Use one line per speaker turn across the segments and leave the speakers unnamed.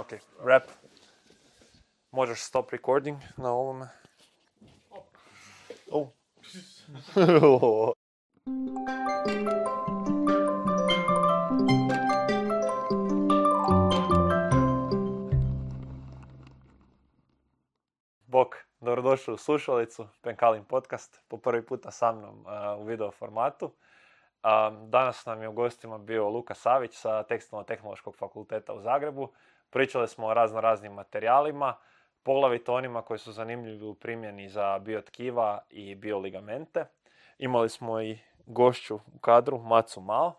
Ok, rap. Možeš stop recording na ovome. Oh. Bok, dobrodošli u slušalicu, Penkalim podcast, po prvi puta sa mnom uh, u video formatu. Um, danas nam je u gostima bio Luka Savić sa Tekstilno-tehnološkog fakulteta u Zagrebu. Pričali smo o razno raznim materijalima, poglavito onima koji su zanimljivi u primjeni za biotkiva i bioligamente. Imali smo i gošću u kadru, Macu Mao.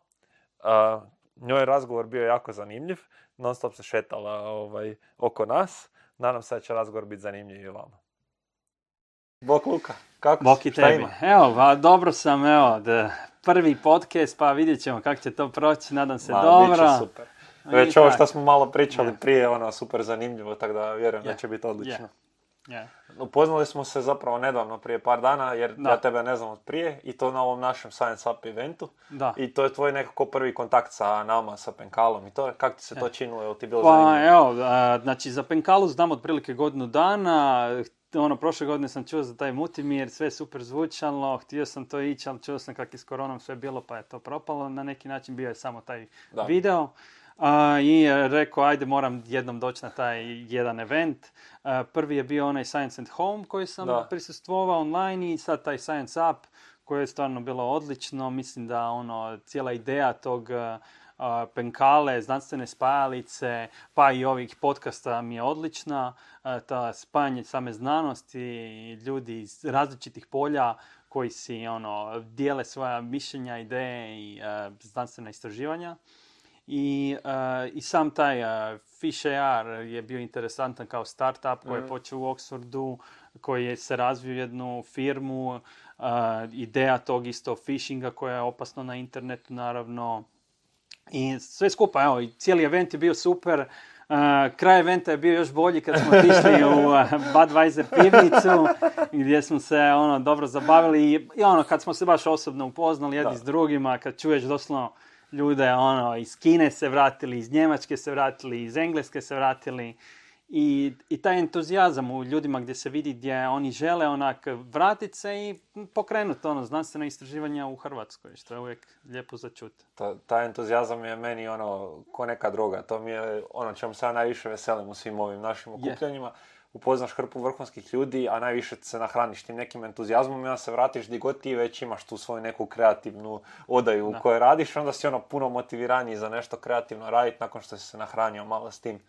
Njoj je razgovor bio jako zanimljiv, non stop se šetala ovaj, oko nas. Nadam se da će razgovor biti zanimljiv i vama. Bok Luka, kako
Bok
si?
i tebi.
ima?
Evo, ba, dobro sam, evo, da, prvi podcast, pa vidjet ćemo kako će to proći, nadam se
Ma,
dobro.
bit će super.
I
Već ovo što smo malo pričali
Je.
prije, ono, super zanimljivo, tako da vjerujem da će biti odlično.
Je.
Upoznali smo se zapravo nedavno, prije par dana, jer
Da.
ja tebe ne znam od prije, i to na ovom našem Science Up eventu.
Da.
I to je tvoj nekako prvi kontakt sa nama, sa Penkalom i to je, kako ti se to činilo, jel ti bilo
Pa
zanimljivo?
evo, a, znači za Penkalu znam otprilike godinu dana, ono, prošle godine sam čuo za taj Mutimir, sve je super zvučalo, htio sam to ići, ali čuo sam kako je s koronom sve bilo, pa je to propalo, na neki način bio je samo taj
Da.
video. A, I e, rekao, ajde moram jednom doći na taj jedan event. A, prvi je bio onaj Science and Home koji sam
Da.
prisustvovao online i sad taj Science Up koje je stvarno bilo odlično. Mislim da ono, cijela ideja tog uh, uh, penkale, znanstvene spajalice, pa i ovih podcasta mi je odlična. Uh, ta spajanje same znanosti, ljudi iz različitih polja koji si ono, dijele svoja mišljenja, ideje i uh, znanstvena istraživanja. I, uh, I sam taj uh, Fish AR je bio interesantan kao startup koji je
Mhm.
počeo u Oxfordu, koji je se razvio jednu firmu, uh, ideja tog isto phishinga koja je opasno na internetu naravno. I sve skupa, evo, i cijeli event je bio super. Uh, kraj eventa je bio još bolji kad smo otišli u uh, Budweiser pivnicu gdje smo se ono dobro zabavili i, i ono kad smo se baš osobno upoznali jedni
Da.
s drugima, kad čuješ doslovno ljude ono iz Kine se vratili, iz Njemačke se vratili, iz Engleske se vratili i, i taj entuzijazam u ljudima gdje se vidi gdje oni žele onak vratit se i pokrenuti ono znanstveno istraživanja u Hrvatskoj, što je uvijek lijepo za čut.
Ta, taj entuzijazam je meni ono, ko neka droga. To mi je ono čemu se ja najviše veselim u svim ovim našim okupljanjima. Upoznaš hrpu vrhunskih ljudi, a najviše se nahraniš tim nekim entuzijazmom i onda se vratiš di god ti već imaš tu svoju neku kreativnu odaju u kojoj radiš, onda si ono puno motiviraniji za nešto kreativno raditi nakon što si se nahranio malo s tim.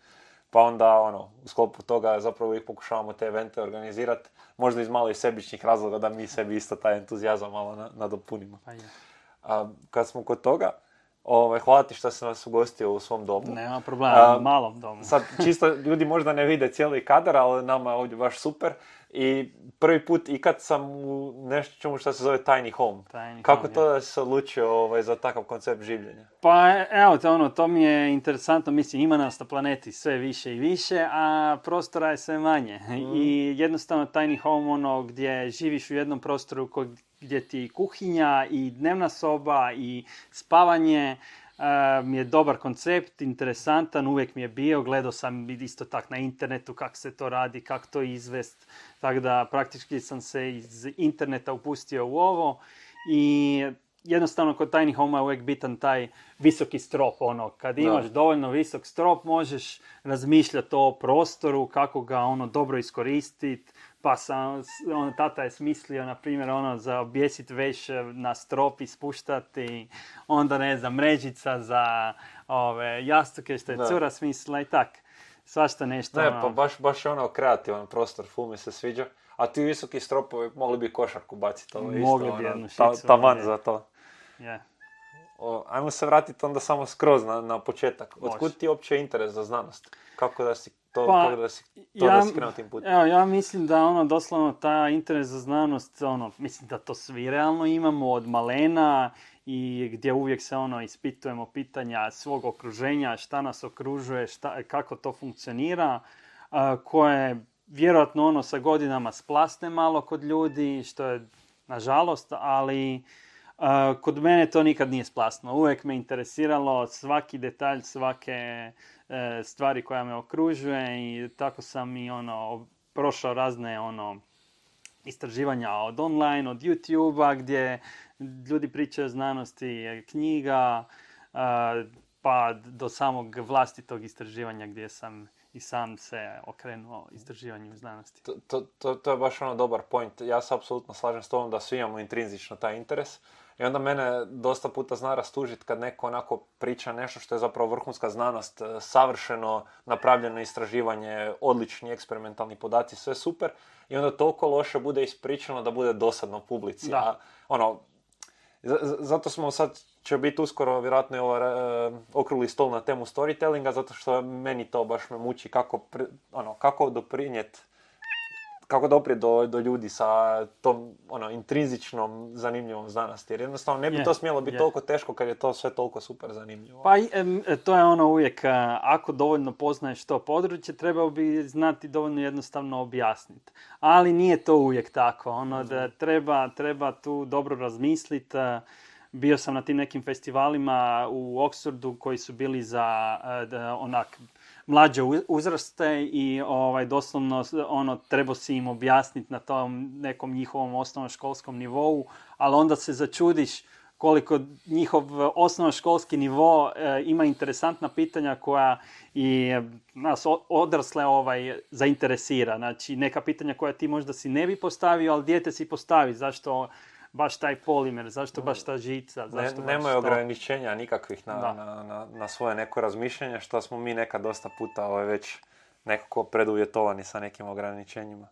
Pa onda, ono, u sklopu toga zapravo uvijek pokušavamo te evente organizirati, možda iz malo i sebičnih razloga da mi sebi isto taj entuzijazam malo na- nadopunimo.
Pa.
A, kad smo kod toga, ovaj, hvala ti što si nas ugostio u svom domu.
Nema problema,
A,
malom domu.
Sad, čisto ljudi možda ne vide cijeli kadar, ali nama je ovdje baš super. I prvi put ikad sam u nešto čemu što se zove tiny home.
Tiny
Kako
home,
to da si se odlučio ovaj, za takav koncept življenja?
Pa evo te ono, to mi je interesantno, mislim ima nas na planeti sve više i više, a prostora je sve manje. I jednostavno tiny home ono gdje živiš u jednom prostoru ko- gdje ti kuhinja i dnevna soba i spavanje mi je dobar koncept, interesantan, uvijek mi je bio, gledao sam isto tak na internetu kako se to radi, kako to izvest, tako da praktički sam se iz interneta upustio u ovo i jednostavno kod tiny home je uvijek bitan taj visoki strop, ono, kad imaš dovoljno visok strop možeš razmišljati o prostoru, kako ga ono dobro iskoristiti, pa sam, ono, tata je smislio, na primjer, ono, za objesit veš na strop i spuštati, onda, ne znam, mrežica za ove, jastuke što je
Da.
cura smislila i tak. Svašta nešto.
Ne,
ono.
pa baš, baš je ono kreativan prostor, ful mi se sviđa. A ti visoki stropovi mogli bi košarku baciti, ovo je isto,
Mogli bi
ono,
jednu
ta-
šicu,
taman
je.
za to.
Je.
O, ajmo se vratiti onda samo skroz na, na početak. Otkud ti uopće interes za znanost? Kako da si to,
Pa,
kako da si, to da si krenuo tim putem?
Evo, ja mislim da ono doslovno ta interes za znanost, ono, mislim da to svi realno imamo od malena i gdje uvijek se ono ispitujemo pitanja svog okruženja, šta nas okružuje, šta, kako to funkcionira, a, koje vjerojatno ono sa godinama splasne malo kod ljudi, što je nažalost, ali kod mene to nikad nije splasno. Uvijek me interesiralo svaki detalj, svake stvari koja me okružuje i tako sam i ono prošao razne ono istraživanja od online, od YouTube-a gdje ljudi pričaju o znanosti, knjiga, pa do samog vlastitog istraživanja gdje sam i sam se okrenuo istraživanju znanosti.
To, to, to, to je baš ono dobar point. Ja se apsolutno slažem s tobom da svi imamo intrinzično taj interes. I onda mene dosta puta zna rastužiti kad neko onako priča nešto što je zapravo vrhunska znanost, e, savršeno napravljeno istraživanje, odlični eksperimentalni podaci, sve super. I onda toliko loše bude ispričano da bude dosadno publici. Da. ono, zato smo sad, će biti uskoro vjerojatno i ovaj okrugli stol na temu storytellinga, zato što meni to baš me muči kako, ono, kako doprinijeti kako doprijeti do, do ljudi sa tom ono, intrinzičnom zanimljivom znanosti. Jer jednostavno ne bi to smjelo biti toliko teško kad je to sve toliko super zanimljivo.
Pa to je ono uvijek, ako dovoljno poznaješ to područje, trebao bi znati dovoljno jednostavno objasniti. Ali nije to uvijek tako. Ono, da mhm. treba, treba tu dobro razmisliti. Bio sam na tim nekim festivalima u Oxfordu koji su bili za da, onak mlađe uzraste i ovaj, doslovno ono, treba si im objasniti na tom nekom njihovom osnovnoškolskom nivou, ali onda se začudiš koliko njihov osnovnoškolski nivo e, ima interesantna pitanja koja i nas odrasle ovaj, zainteresira. Znači, neka pitanja koja ti možda si ne bi postavio, ali dijete si postavi. Zašto baš taj polimer, zašto baš ta žica? Zašto
ne, nemaju ograničenja nikakvih na, na, na, na, svoje neko razmišljanje, što smo mi nekad dosta puta ovaj, već nekako preduvjetovani sa nekim ograničenjima.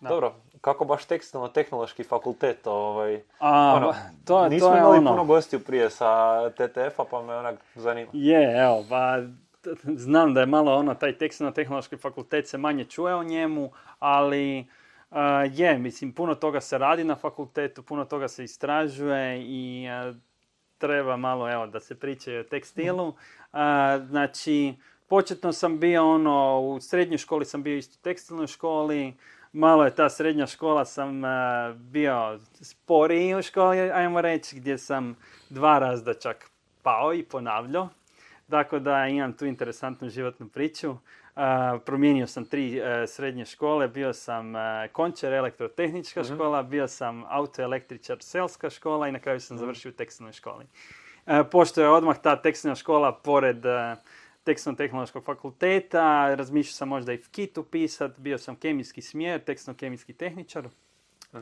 Dobro, kako baš tekstilno-tehnološki fakultet, ovaj,
A, ono, to,
nismo
to je
imali
ono.
puno gostiju prije sa TTF-a, pa me onak zanima.
Je, evo, pa znam da je malo ono, taj tekstilno-tehnološki fakultet se manje čuje o njemu, ali je, mislim, puno toga se radi na fakultetu, puno toga se istražuje i treba malo, evo, da se priča o tekstilu. znači, početno sam bio ono, u srednjoj školi sam bio isto u tekstilnoj školi, malo je ta srednja škola sam bio sporiji u školi, ajmo reći, gdje sam dva razda čak pao i ponavljao. Dakle, da imam tu interesantnu životnu priču promijenio sam tri e, srednje škole, bio sam uh, končer elektrotehnička mhm. škola, bio sam autoelektričar selska škola i na kraju sam uh završio u tekstilnoj školi. E, pošto je odmah ta tekstilna škola pored tekstilno-tehnološkog fakulteta, razmišljao sam možda i FKIT upisat, bio sam kemijski smjer, tekstilno-kemijski tehničar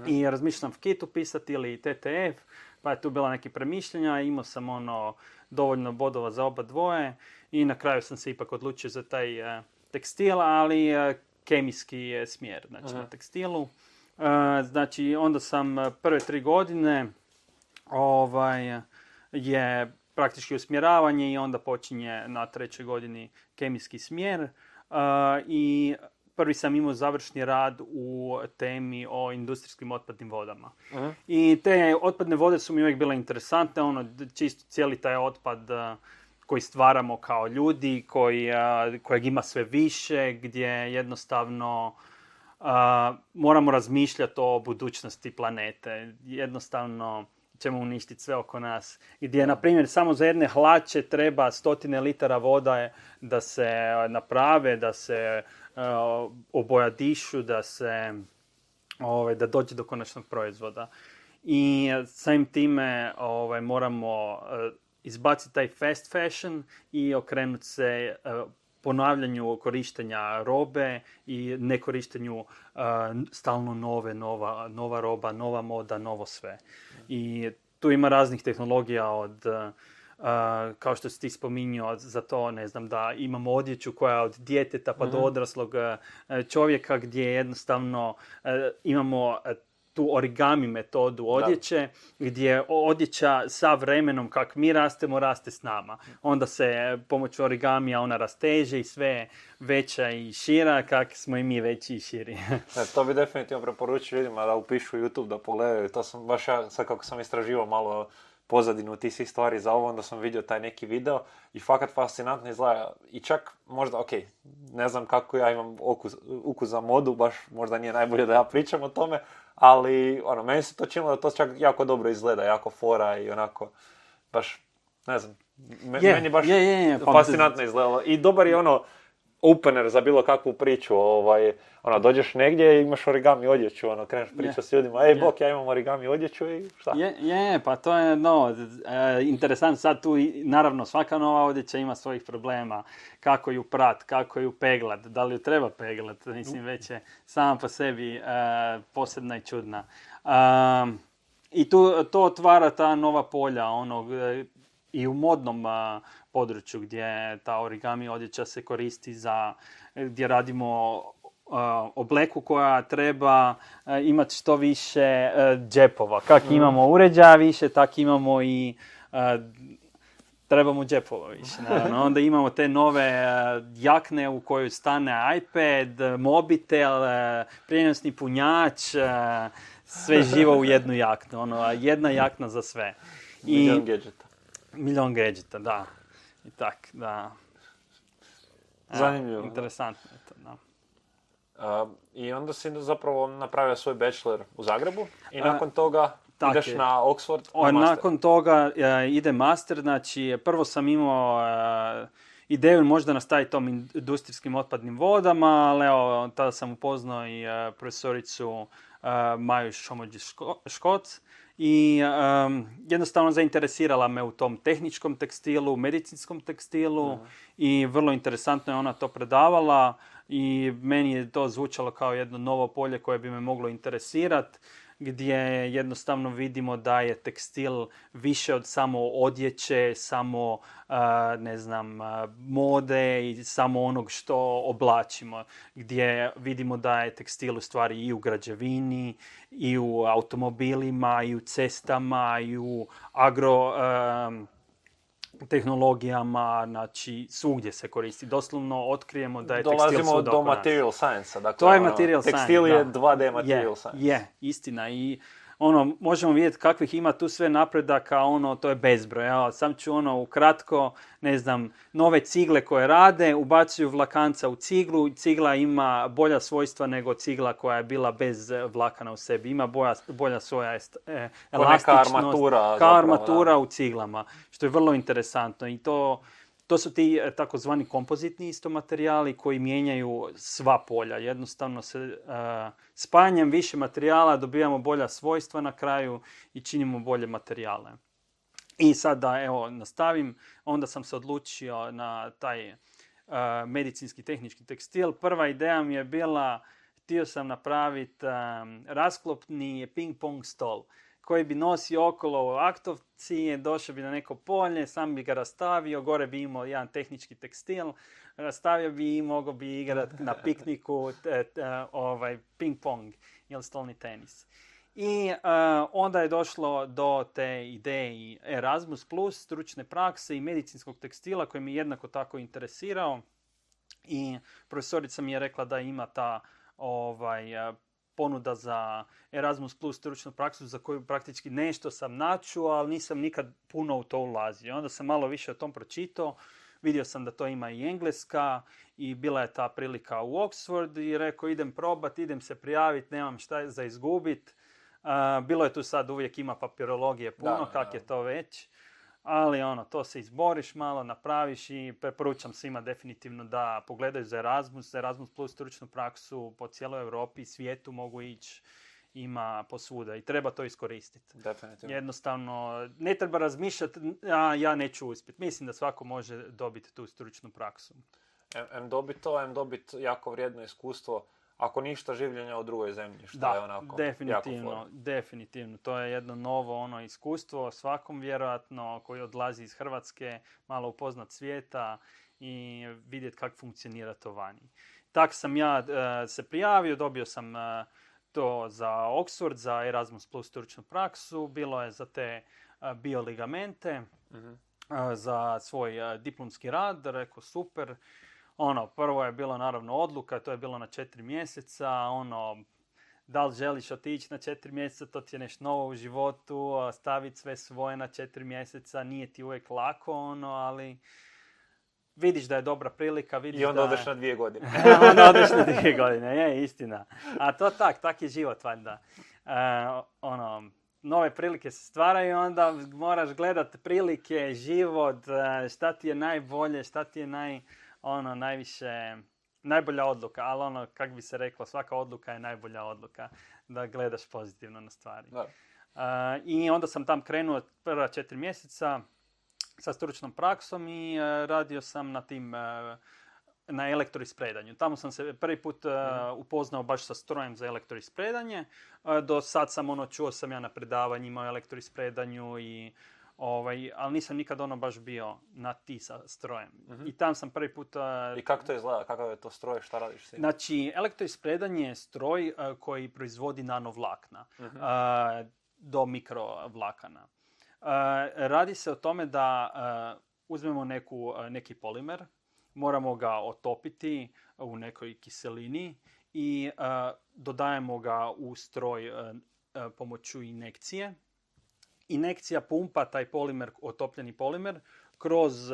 i razmišljao sam FKIT upisat ili TTF, pa je tu bila neke premišljenja, imao sam ono dovoljno bodova za oba dvoje i na kraju sam se ipak odlučio za taj tekstila, ali e, kemijski je smjer znači, na tekstilu. E, znači, onda sam e, prve tri godine ovaj, je praktički usmjeravanje i onda počinje na trećoj godini kemijski smjer. I prvi sam imao završni rad u temi o industrijskim otpadnim vodama. I te otpadne vode su mi uvijek bile interesantne, ono, čisto cijeli taj otpad koji stvaramo kao ljudi, koji, kojeg ima sve više, gdje jednostavno moramo razmišljati o budućnosti planete. Jednostavno ćemo uništiti sve oko nas. Gdje, na primjer, samo za jedne hlače treba stotine litara voda da se naprave, da se obojadišu, da se ovaj, da dođe do konačnog proizvoda. I samim time ovaj, moramo izbaciti taj fast fashion i okrenuti se e, ponavljanju korištenja robe i nekorištenju uh, stalno nove, nova, nova roba, nova moda, novo sve. I tu ima raznih tehnologija od Uh, kao što si ti spominjao za to, ne znam, da imamo odjeću koja od djeteta pa do mhm. odraslog čovjeka gdje jednostavno imamo tu origami metodu odjeće, gdje odjeća sa vremenom kak mi rastemo, raste s nama. Onda se pomoću origamija ona rasteže i sve veća i šira, kak smo i mi veći i širi.
e, to bi definitivno preporučio ljudima da upišu YouTube, da pogledaju. To sam baš ja, sad kako sam istraživao malo pozadinu tih svih stvari za ovo, onda sam vidio taj neki video i fakat fascinantno izgleda. I čak možda, ok, ne znam kako ja imam okus, ukus za modu, baš možda nije najbolje da ja pričam o tome, ali ono, meni se to činilo da to čak jako dobro izgleda, jako fora i onako, baš, ne znam, me-
Je,
meni baš
je, pa-
fascinantno izgledalo. I dobar je ono, opener za bilo kakvu priču, ovaj, ono, dođeš negdje i imaš origami odjeću, ono, kreneš pričati s ljudima, ej,
Je.
bok, ja imam origami odjeću i šta?
Je, je, pa to je no, e, interesantno. Sad tu, naravno, svaka nova odjeća ima svojih problema. Kako ju prat, kako ju peglat, da li ju treba peglat, mislim, već je sama po sebi e, posebna i čudna. Um, I tu, to otvara ta nova polja, onog, i u modnom području gdje ta origami odjeća se koristi za, gdje radimo obleku koja treba imati što više džepova. Kak imamo uređaja više, tak imamo i trebamo džepova više. Naravno. Onda imamo te nove jakne u kojoj stane iPad, mobitel, prijenosni punjač, sve živo u jednu jaknu. Ono, jedna jakna za sve. I
Milion gadgeta.
milion gadgeta, da. I tak, da. Evo,
Zanimljivo.
Interesantno je to, da.
A, I onda si zapravo napravio svoj bachelor u Zagrebu i
A,
nakon toga
tak
ideš
je.
na Oxford
O,
na master.
nakon toga e, ide master, znači prvo sam imao e, ideju možda nastaviti tom industrijskim otpadnim vodama, ali evo, tada sam upoznao i e, profesoricu e, Maju Šomođi Ško- Škoc i em, jednostavno zainteresirala me u tom tehničkom tekstilu, medicinskom tekstilu i vrlo interesantno je ona to predavala i meni je to zvučalo kao jedno novo polje koje bi me moglo interesirati gdje jednostavno vidimo da je tekstil više od samo odjeće, samo ne znam, mode i samo onog što oblačimo, gdje vidimo da je tekstil u stvari i u građevini, i u automobilima, i u cestama, i u agro tehnologijama, znači svugdje se koristi. Doslovno otkrijemo da je tekstil
Dolazimo
svuda
do
oko nas.
material science Dakle,
To je
ono,
material science,
Tekstil je
da.
2D material
je,
science.
Je, istina. I ono, možemo vidjeti kakvih ima tu sve napredaka, ono, to je bezbroj. Evo, sam ću ono, ukratko, ne znam, nove cigle koje rade, ubacuju vlakanca u ciglu, cigla ima bolja svojstva nego cigla koja je bila bez vlakana u sebi. Ima boja, bolja svoja est,
neka
elastičnost,
armatura
kao armatura u ciglama, što je vrlo interesantno i to to su ti e, takozvani kompozitni isto materijali koji mijenjaju sva polja. Jednostavno se e, spajanjem više materijala dobijamo bolja svojstva na kraju i činimo bolje materijale. I sad da evo nastavim, onda sam se odlučio na taj e, medicinski tehnički tekstil. Prva ideja mi je bila, htio sam napraviti rasklopni ping pong stol koji bi nosio okolo u aktovci, došao bi na neko polje, sam bi ga rastavio, gore bi imao jedan tehnički tekstil, rastavio bi i mogao bi igrati na pikniku t- t- ovaj, ping pong ili stolni tenis. I e, onda je došlo do te ideje i Erasmus plus, stručne prakse i medicinskog tekstila koji mi je jednako tako interesirao. I profesorica mi je rekla da ima ta ovaj, e, ponuda za Erasmus plus stručnu praksu za koju praktički nešto sam načuo, ali nisam nikad puno u to ulazio. Onda sam malo više o tom pročitao, vidio sam da to ima i engleska i bila je ta prilika u Oxford i rekao idem probat, idem se prijaviti, nemam šta za izgubit. Bilo je tu sad uvijek ima papirologije puno,
Da,
kak
da.
je to već. Ali ono, to se izboriš malo, napraviš i preporučam svima definitivno da pogledaju za Erasmus, za Erasmus plus stručnu praksu po cijeloj Europi i svijetu mogu ići, ima posvuda i treba to iskoristiti.
Definitivno.
Jednostavno, ne treba razmišljati, a ja neću uspjeti. Mislim da svako može dobiti tu stručnu praksu.
Em, em dobit to, em dobit jako vrijedno iskustvo, ako ništa življenja u drugoj zemlji, što je
Da,
onako jako
definitivno,
fora.
definitivno. To je jedno novo ono iskustvo svakom vjerojatno koji odlazi iz Hrvatske, malo upoznat svijeta i vidjeti kako funkcionira to vani. Tak sam ja e, se prijavio, dobio sam e, to za Oxford, za Erasmus plus stručnu praksu, bilo je za te e, bioligamente,
Mhm.
e, za svoj diplomski rad, rekao super. Ono, prvo je bilo naravno odluka, to je bilo na četiri mjeseca, ono, da li želiš otići na četiri mjeseca, to ti je nešto novo u životu, staviti sve svoje na četiri mjeseca, nije ti uvijek lako, ono, ali vidiš da je dobra prilika, vidiš
I onda
da...
odeš na dvije godine.
onda odeš na dvije godine, je, istina. A to tak, tak je život, valjda. ono, nove prilike se stvaraju, onda moraš gledat prilike, život, e, šta ti je najbolje, šta ti je naj, ono, najviše, najbolja odluka, ali ono, kak bi se reklo, svaka odluka je najbolja odluka, da gledaš pozitivno na stvari.
Da.
E, I onda sam tam krenuo prva četiri mjeseca sa stručnom praksom i e, radio sam na tim na elektroispredanju. Tamo sam se prvi put uh, upoznao baš sa strojem za elektroispredanje. Uh, do sad sam ono, čuo sam ja na predavanjima o elektroispredanju i Ovaj, ali nisam nikad ono baš bio na ti sa strojem. I tam sam prvi put...
I kako to izgleda? Kakav je to stroj? Šta radiš s
Znači, elektroispredanje je stroj koji proizvodi nanovlakna uh do mikrovlakana. radi se o tome da uzmemo neku, neki polimer, moramo ga otopiti u nekoj kiselini i dodajemo ga u stroj pomoću inekcije. Inekcija pumpa taj polimer, otopljeni polimer, kroz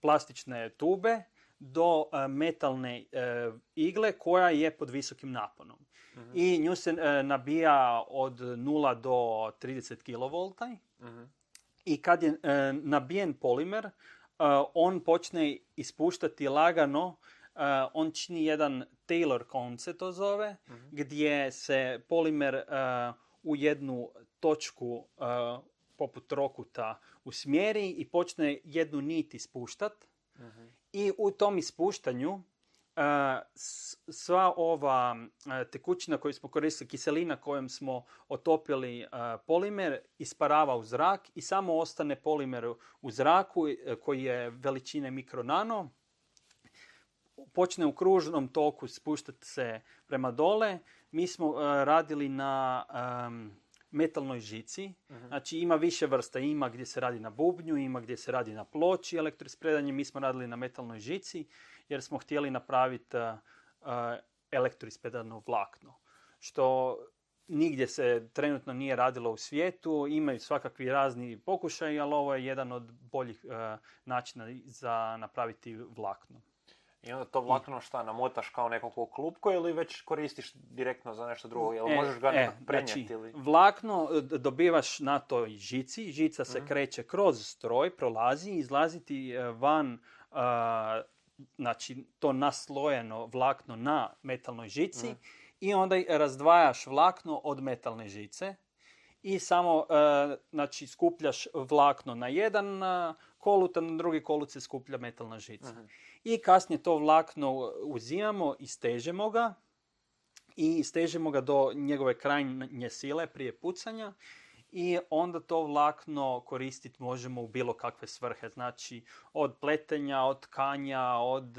plastične tube do metalne e, igle koja je pod visokim naponom. Mhm. I nju se e, nabija od 0 do 30 kV. uh I kad je e, nabijen polimer, on počne ispuštati lagano, on čini jedan Taylor cone se to zove, mhm. gdje se polimer u jednu točku poput trokuta usmjeri i počne jednu nit ispuštat. Mhm. I u tom ispuštanju sva ova tekućina koju smo koristili, kiselina kojom smo otopili polimer, isparava u zrak i samo ostane polimer u zraku e, koji je veličine mikronano. Počne u kružnom toku spuštati se prema dole. Mi smo radili na metalnoj žici. Mhm. Znači ima više vrsta. Ima gdje se radi na bubnju, ima gdje se radi na ploči elektroispredanje. Mi smo radili na metalnoj žici jer smo htjeli napraviti elektroispedano vlakno. Što nigdje se trenutno nije radilo u svijetu, imaju svakakvi razni pokušaj, ali ovo je jedan od boljih načina za napraviti vlakno.
I onda to vlakno šta, namotaš kao nekako klupko ili već koristiš direktno za nešto drugo? Jel e, možeš ga e, prenijeti? Znači, ili...
Vlakno dobivaš na toj žici, žica se mhm. kreće kroz stroj, prolazi, izlaziti e, van znači to naslojeno vlakno na metalnoj žici mm. i onda razdvajaš vlakno od metalne žice i samo e, znači skupljaš vlakno na jedan uh, kolut, a na drugi kolut se skuplja metalna žica. Mhm. I kasnije to vlakno uzimamo i stežemo ga i stežemo ga do njegove krajnje sile prije pucanja i onda to vlakno koristiti možemo u bilo kakve svrhe. Znači od pletenja, od tkanja, od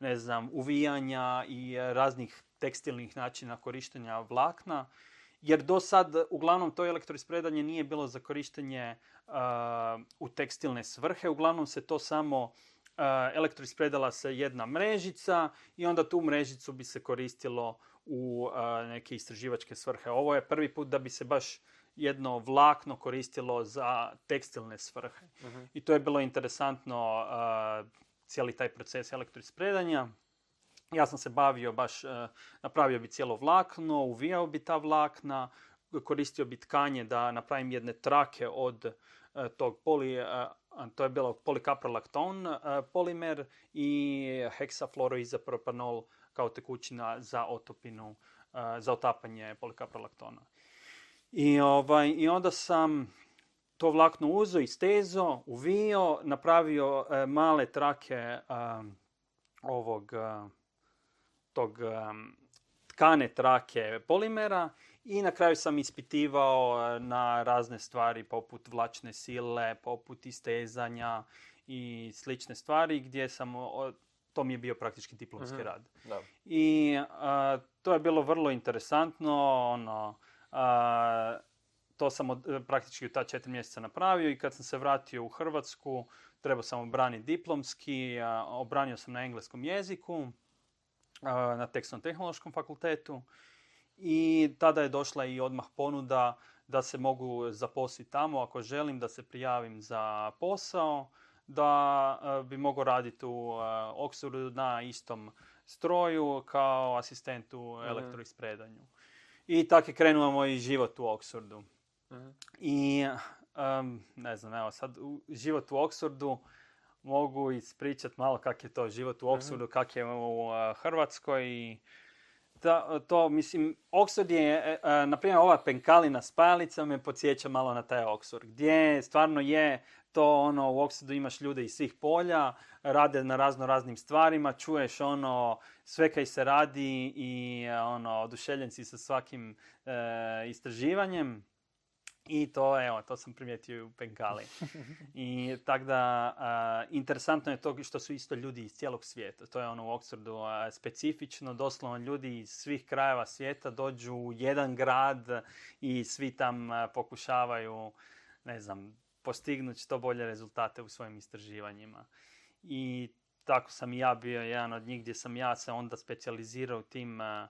ne znam, uvijanja i raznih tekstilnih načina korištenja vlakna. Jer do sad, uglavnom, to elektroispredanje nije bilo za korištenje u tekstilne svrhe. Uglavnom se to samo uh, elektroispredala se jedna mrežica i onda tu mrežicu bi se koristilo u neke istraživačke svrhe. Ovo je prvi put da bi se baš jedno vlakno koristilo za tekstilne svrhe. Mhm. I to je bilo interesantno cijeli taj proces elektroispredanja. Ja sam se bavio baš, napravio bi cijelo vlakno, uvijao bi ta vlakna, koristio bi tkanje da napravim jedne trake od tog poli, to je bilo polikaprolakton polimer i heksafluoroizapropanol kao tekućina za otopinu, za otapanje polikaprolaktona. I, ovaj, I onda sam to vlakno uzo i stezo, uvio, napravio e, male trake e, ovog e, tog tkane trake polimera i na kraju sam ispitivao na razne stvari poput vlačne sile, poput istezanja i slične stvari gdje sam, to mi je bio praktički diplomski mhm, rad. Da. I to je bilo vrlo interesantno, ono, to sam od, praktički u ta četiri mjeseca napravio i kad sam se vratio u Hrvatsku, trebao sam obraniti diplomski, obranio sam na engleskom jeziku, na tekstilno tehnološkom fakultetu i tada je došla i odmah ponuda da se mogu zaposliti tamo ako želim da se prijavim za posao, da bi mogao raditi u Oxfordu na istom stroju kao asistent u mhm. elektroispredanju. I tako je krenuo moj život u Oxfordu.
Mhm.
I, em, ne znam, evo sad, život u Oxfordu mogu ispričat malo kak je to život u Oxfordu, kak je u a, Hrvatskoj i ta- to, mislim, Oxford je, e, na primjer, ova penkalina spajalica me podsjeća malo na taj Oxford, gdje stvarno je to ono, u Oxfordu imaš ljude iz svih polja, rade na razno raznim stvarima, čuješ ono, sve kaj se radi i e, ono, oduševljen si sa svakim istraživanjem. I to, evo, to sam primijetio u Penkali. I tako da, a, interesantno je to što su isto ljudi iz cijelog svijeta. To je ono u Oxfordu a, specifično, doslovno ljudi iz svih krajeva svijeta dođu u jedan grad i svi tam a, pokušavaju, ne znam, postignuti što bolje rezultate u svojim istraživanjima. I tako sam i ja bio jedan od njih gdje sam ja se onda specijalizirao u tim a,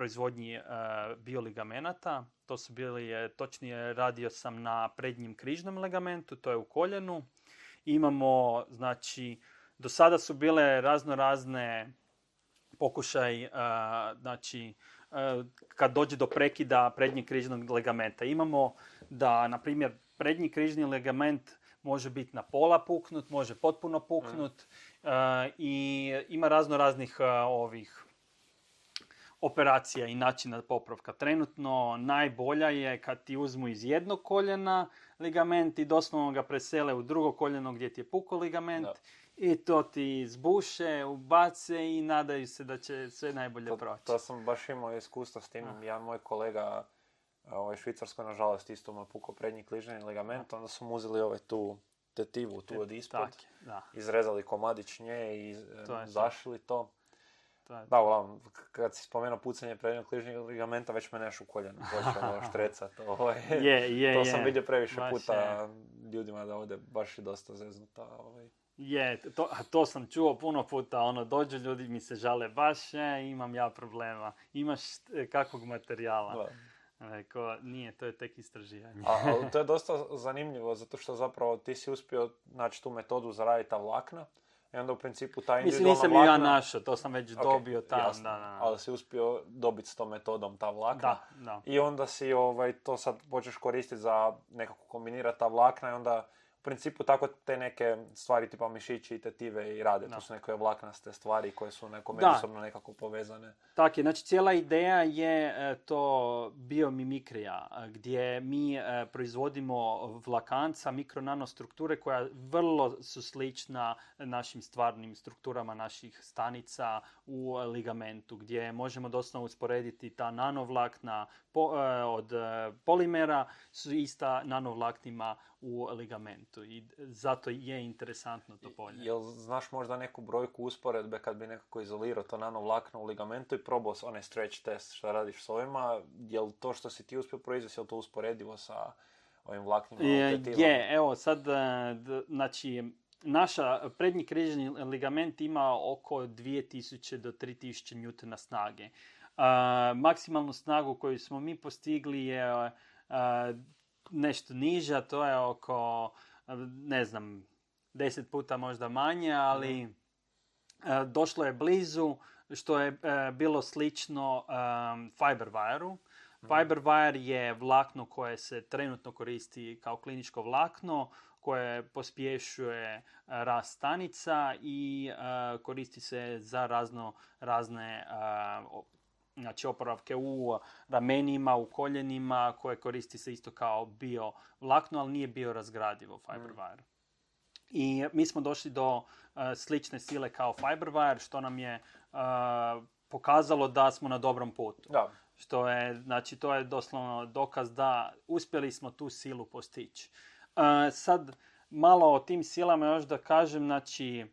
proizvodnji a, bioligamenata. To su bili, e, točnije radio sam na prednjem križnom ligamentu, to je u koljenu. Imamo, znači, do sada su bile razno razne pokušaj, a, znači, a, kad dođe do prekida prednjeg križnog ligamenta. Imamo da, na primjer, prednji križni ligament može biti na pola puknut, može potpuno puknut a, i ima razno raznih ovih operacija i načina popravka. Trenutno najbolja je kad ti uzmu iz jednog koljena ligament i doslovno ga presele u drugo koljeno gdje ti je pukao ligament
Da.
i to ti zbuše, ubace i nadaju se da će sve najbolje
To,
proći.
to sam baš imao iskustvo s tim. Jedan moj kolega ovaj, Švicarskoj, nažalost, isto mu je pukao prednji kližni ligament, onda su mu uzeli ovaj tu tetivu tu od ispod,
Tak, da,
izrezali komadić nje i
To to.
zašili to.
To je
Da, uglavnom, kad si spomenuo pucanje prednjeg kližnjeg ligamenta, već me neš u koljenu, počeo štrecat. Ovaj.
Je, je,
to
je.
sam vidio previše
Baš
puta ljudima da ovdje baš i dosta zeznuta. Ovaj.
Je, to, to sam čuo puno puta, ono, dođu ljudi mi se žale, baš e, imam ja problema, imaš e, kakvog materijala.
Da.
Rekao, nije, to je tek istraživanje.
A, ali to je dosta zanimljivo, zato što zapravo ti si uspio naći tu metodu za raditi ta vlakna. I onda u principu ta
Mislim,
individualna
nisam ju ja
vlakna...
našao, to sam već
Ok,
dobio tam,
jasno,
da, da, da.
Ali si uspio dobiti s tom metodom ta vlakna.
Da, da.
I onda si ovaj, to sad počeš koristiti za nekako kombinirati ta vlakna i onda u principu tako te neke stvari tipa mišići i tetive i rade.
Da.
To su neke vlaknaste stvari koje su neko
Da.
međusobno nekako povezane.
Tak je, znači cijela ideja je e, to biomimikrija, e, gdje mi e, proizvodimo vlakanca, mikronanostrukture koja vrlo su slična našim stvarnim strukturama naših stanica u ligamentu, gdje možemo doslovno usporediti ta nanovlakna po- od polimera su ista nanovlaknima u ligamentu i zato je interesantno to polje.
Jel znaš možda neku brojku usporedbe kad bi nekako izolirao to nanovlakno u ligamentu i probao s- onaj stretch test što radiš s ovima, jel to što si ti uspio proizvesti, jel to usporedivo sa ovim vlaknima? Tetivama?
je, evo sad, e, d- znači, naša prednji križni ligament ima oko 2000 do 3000 njutona snage. E, maksimalnu snagu koju smo mi postigli je e, nešto niža, to je oko, ne znam, 10 puta možda manje, ali e, došlo je blizu, što je e, bilo slično um, Fiberwire-u. Fiberwire je vlakno koje se trenutno koristi kao kliničko vlakno, koje pospješuje rast stanica i koristi se za razno razne o- znači oporavke u ramenima, u koljenima, koje koristi se isto kao bio vlakno, ali nije bio razgradivo Fiberwire. I mi smo došli do e, slične sile kao Fiberwire, što nam je e, pokazalo da smo na dobrom putu.
Da,
Što je, znači, to je doslovno dokaz da uspjeli smo tu silu postići. E, sad, malo o tim silama još da kažem, znači,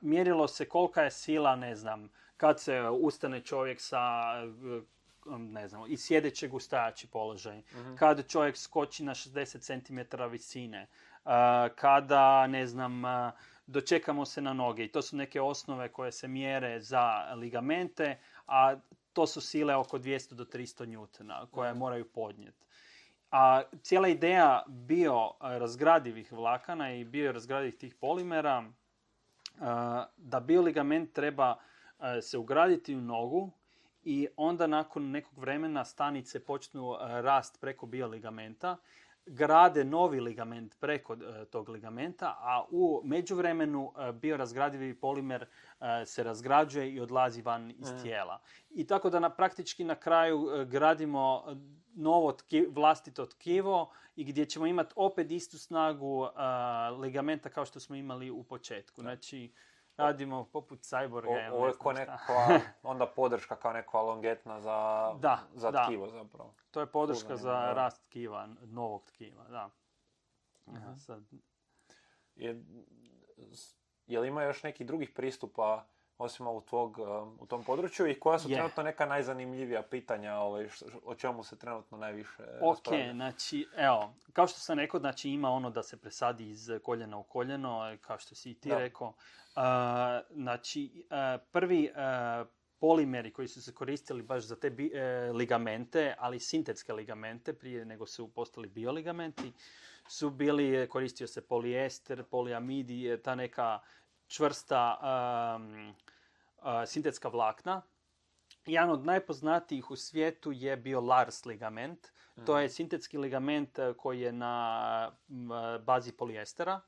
mjerilo se kolika je sila, ne znam, kad se ustane čovjek sa, e, ne znam, iz sjedećeg u položaj, kad čovjek skoči na 60 cm visine, e, kada, ne znam, e, dočekamo se na noge. I to su neke osnove koje se mjere za ligamente, a to su sile oko 200 do 300 njutona koje moraju podnijeti. A cijela ideja bio razgradivih vlakana i bio razgradivih tih polimera, uh, da bioligament treba uh, se ugraditi u nogu i onda nakon nekog vremena stanice počnu e, rast preko bioligamenta, grade novi ligament preko e, tog ligamenta, a u međuvremenu e, biorazgradivi polimer e, se razgrađuje i odlazi van iz tijela. I tako da na, praktički na kraju e, gradimo novo tki- vlastito tkivo i gdje ćemo imati opet istu snagu e, ligamenta kao što smo imali u početku. Znači, radimo poput cyborga.
O- ovo je ko onda podrška kao neka longetna za,
Da,
za
da.
tkivo zapravo.
To je podrška za rast tkiva, novog tkiva, da. Ja, sad,
Je, je li ima još nekih drugih pristupa osim ovog tvog, um, u tom području i koja su
Je.
trenutno neka najzanimljivija pitanja ovaj, š- o čemu se trenutno najviše
Ok, znači, evo, kao što sam rekao, znači ima ono da se presadi iz koljena u koljeno, kao što si i ti
Da.
rekao. A, znači, a, prvi a, polimeri koji su se koristili baš za te bi- ligamente, ali sintetske ligamente, prije nego su postali bioligamenti, su bili, koristio se polijester, poliamidi, ta neka čvrsta a, sintetska vlakna. Jedan od najpoznatijih u svijetu je bio Lars ligament. To je sintetski ligament e, koji je na e, bazi polijestera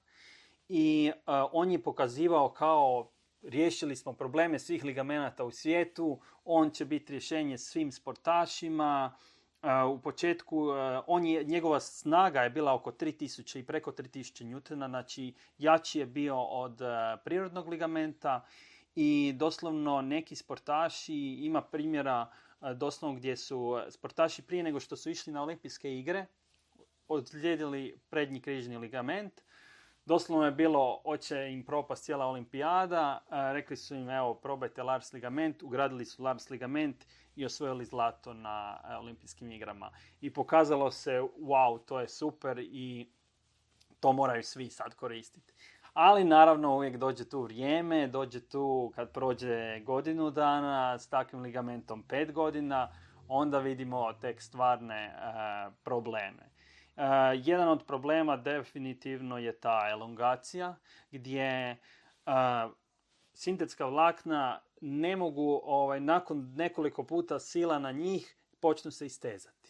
i e, on je pokazivao kao riješili smo probleme svih ligamenata u svijetu, on će biti rješenje svim sportašima. U početku on je, njegova snaga je bila oko 3000 i preko 3000 njutona, znači jači je bio od prirodnog ligamenta i doslovno neki sportaši, ima primjera e, doslovno gdje su sportaši prije nego što su išli na olimpijske igre, odlijedili prednji križni ligament, Doslovno je bilo, hoće im propast cijela olimpijada, e, rekli su im, evo, probajte Lars ligament, ugradili su Lars ligament i osvojili zlato na e, olimpijskim igrama. I pokazalo se, wow, to je super i to moraju svi sad koristiti. Ali naravno uvijek dođe tu vrijeme, dođe tu kad prođe godinu dana s takvim ligamentom pet godina, onda vidimo tek stvarne e, probleme. E, jedan od problema definitivno je ta elongacija gdje e, sintetska vlakna ne mogu ovaj, nakon nekoliko puta sila na njih počnu se istezati.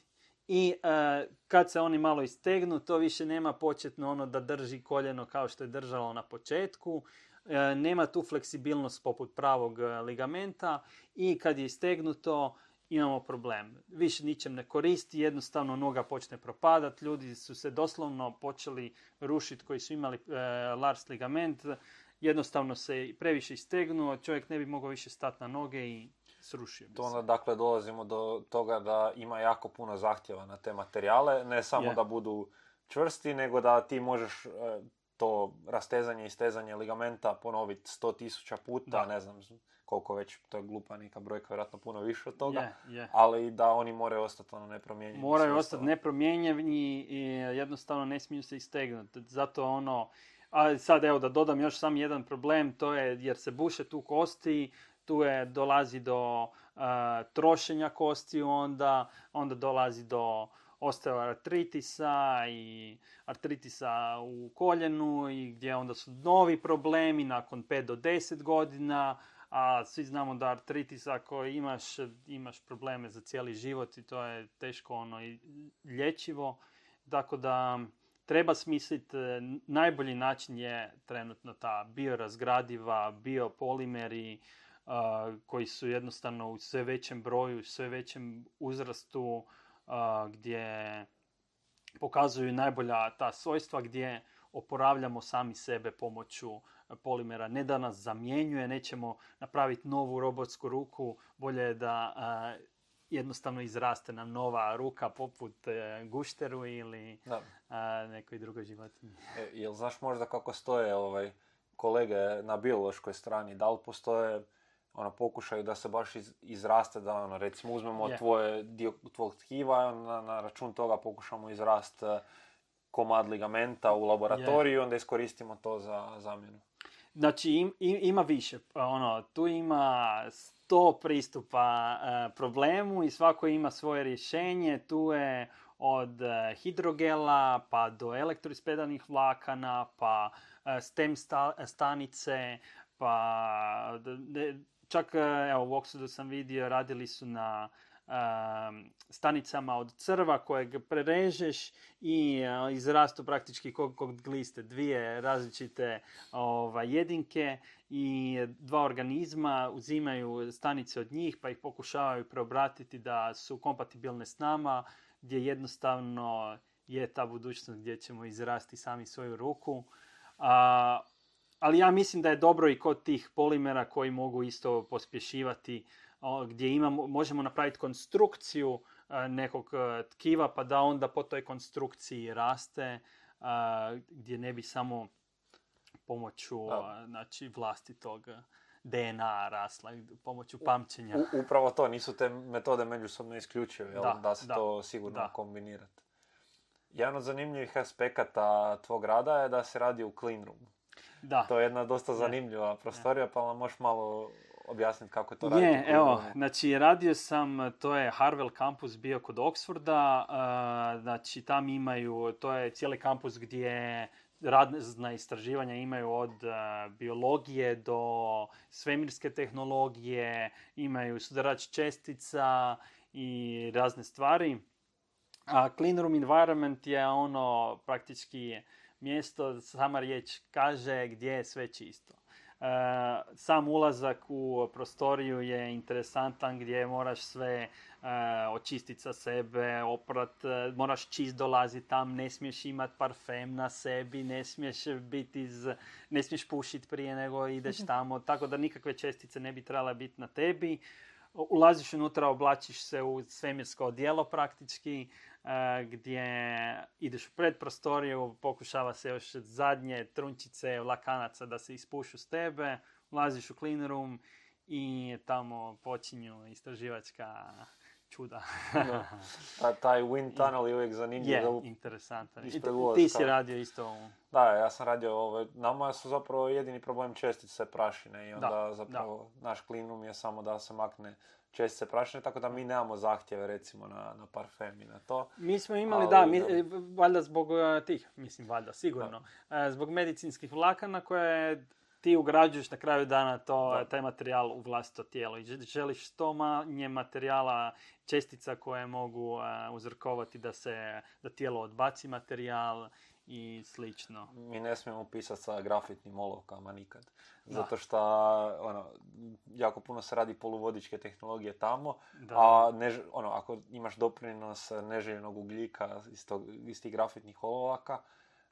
I e, kad se oni malo istegnu, to više nema početno ono da drži koljeno kao što je držalo na početku. E, nema tu fleksibilnost poput pravog e, ligamenta i kad je istegnuto imamo problem. Više ničem ne koristi, jednostavno noga počne propadat, ljudi su se doslovno počeli rušiti koji su imali e, Lars ligament, jednostavno se previše istegnuo, čovjek ne bi mogao više stati na noge i srušio bi
To onda dakle dolazimo do toga da ima jako puno zahtjeva na te materijale, ne samo
Je.
da budu čvrsti, nego da ti možeš e, to rastezanje i stezanje ligamenta ponoviti sto tisuća puta,
Da.
ne znam koliko već, to je glupa neka brojka, vjerojatno puno više od toga,
Je, je.
ali da oni moraju ostati ono nepromijenjeni.
Moraju ostati nepromijenjeni i jednostavno ne smiju se istegnuti. Zato ono, a sad evo da dodam još sam jedan problem, to je jer se buše tu kosti, tu je, dolazi do a, trošenja kosti onda, onda dolazi do osteoartritisa i artritisa u koljenu i gdje onda su novi problemi nakon 5 do 10 godina, a svi znamo da artritis ako imaš, imaš probleme za cijeli život i to je teško ono i lječivo. Tako da treba smisliti, e, najbolji način je trenutno ta biorazgradiva, biopolimeri, a, koji su jednostavno u sve većem broju, u sve većem uzrastu, a, gdje pokazuju najbolja ta svojstva gdje oporavljamo sami sebe pomoću polimera. Ne da nas zamjenjuje, nećemo napraviti novu robotsku ruku, bolje je da a, jednostavno izraste nam nova ruka poput e, gušteru ili a, nekoj drugoj životinji.
E, jel znaš možda kako stoje ovaj, kolege na biološkoj strani? Da li postoje ono, pokušaju da se baš iz, izraste, da ono, recimo uzmemo
Je.
tvoje, dio tvog tkiva, na, na račun toga pokušamo izrast e, komad ligamenta u laboratoriju i onda iskoristimo to za zamjenu.
Znači im- im- ima više, Pa ono, tu ima sto pristupa e, problemu i svako ima svoje rješenje, tu je od e, hidrogela pa do elektroispedanih vlakana, pa stem sta- stanice, pa čak e, evo u Oxfordu sam vidio radili su na um, stanicama od crva kojeg prerežeš i uh, izrastu praktički kog, kog gliste dvije različite ovaj, jedinke i dva organizma uzimaju stanice od njih pa ih pokušavaju preobratiti da su kompatibilne s nama gdje jednostavno je ta budućnost gdje ćemo izrasti sami svoju ruku. A, ali ja mislim da je dobro i kod tih polimera koji mogu isto pospješivati gdje imamo, možemo napraviti konstrukciju a, nekog a, tkiva pa da onda po toj konstrukciji raste a, gdje ne bi samo pomoću
Da.
znači, vlastitog DNA rasla, pomoću pamćenja.
U- upravo to, nisu te metode međusobno isključive?
Da,
Da, se
da,
to sigurno
da.
kombinirati. Jedan od zanimljivih aspekata tvog rada je da se radi u clean roomu.
Da.
To je jedna dosta zanimljiva prostorija, pa nam možeš malo objasniti kako to raditi u
Je, evo, znači radio sam, to je Harwell kampus bio kod Oxforda, znači tam imaju, to je cijeli kampus gdje razna istraživanja imaju od biologije do svemirske tehnologije, imaju sudarač čestica i razne stvari. A clean room environment je ono praktički mjesto, sama riječ kaže gdje je sve čisto. E, sam ulazak u prostoriju je interesantan gdje moraš sve e, očistiti sa sebe, oprat, e, moraš čist dolaziti tam, ne smiješ imati parfem na sebi, ne smiješ biti iz, ne smiješ pušiti prije nego ideš tamo, tako da nikakve čestice ne bi trebale biti na tebi. Ulaziš unutra, oblačiš se u svemirsko odijelo praktički, e, gdje ideš u predprostoriju, pokušava se još zadnje trunčice lakanaca da se ispušu s tebe, ulaziš u clean room i tamo počinju istraživačka čuda.
Da. Ta, taj wind tunnel je uvijek zanimljiv.
je, interesantan. Ti- si radio isto u...
Da, ja sam radio ovo. Nama su zapravo jedini problem čestice prašine i onda
Da,
zapravo naš clean room je samo da se makne čestice prašine, tako da mi nemamo zahtjeve recimo na, na parfem i na to.
Mi smo imali,
Ali,
da, mi,
da.
valjda zbog e, tih, mislim valjda, sigurno, e, zbog medicinskih vlakana koje ti ugrađuješ na kraju dana to,
Da.
taj materijal u vlastito tijelo i žel- želiš što manje materijala, čestica koje mogu uzrokovati da se, da tijelo odbaci materijal i slično.
Mi ne smijemo pisati sa grafitnim olovkama nikad.
Da.
Zato što ono, jako puno se radi poluvodičke tehnologije tamo,
Da.
a ne, ono, ako imaš doprinos neželjenog ugljika iz, tog, iz tih grafitnih olovaka,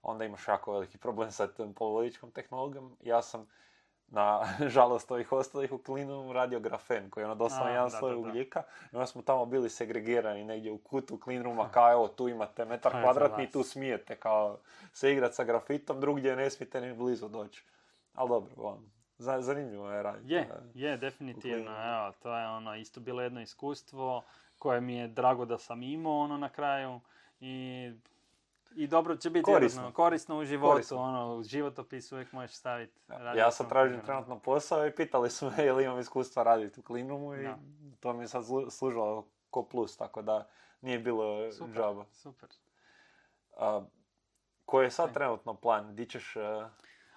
onda imaš jako veliki problem sa tom poluvodičkom tehnologijom. Ja sam na žalost ovih ostalih u klinu radio grafen koji je ono doslovno jedan
da,
sloj
da,
ugljika. I onda smo tamo bili segregirani negdje u kutu clean rooma kao evo tu imate metar kvadratni i tu smijete kao se igrat sa grafitom, drugdje ne smijete ni blizu doći. Ali dobro, on, za- zanimljivo je raditi.
Je, je, definitivno. Evo, to je ono isto bilo jedno iskustvo koje mi je drago da sam imao ono na kraju i, i dobro će biti
Korisno.
korisno u životu,
Korisno.
ono, u životopis uvijek možeš staviti.
Ja sad
sam
tražim
room.
trenutno posao i pitali su me je li imam iskustva raditi u Cleanumu i
Da.
to mi je sad slu- služilo ko plus, tako da nije bilo
Super,
džaba.
super.
A, koji je sad trenutno plan? Di ćeš... e,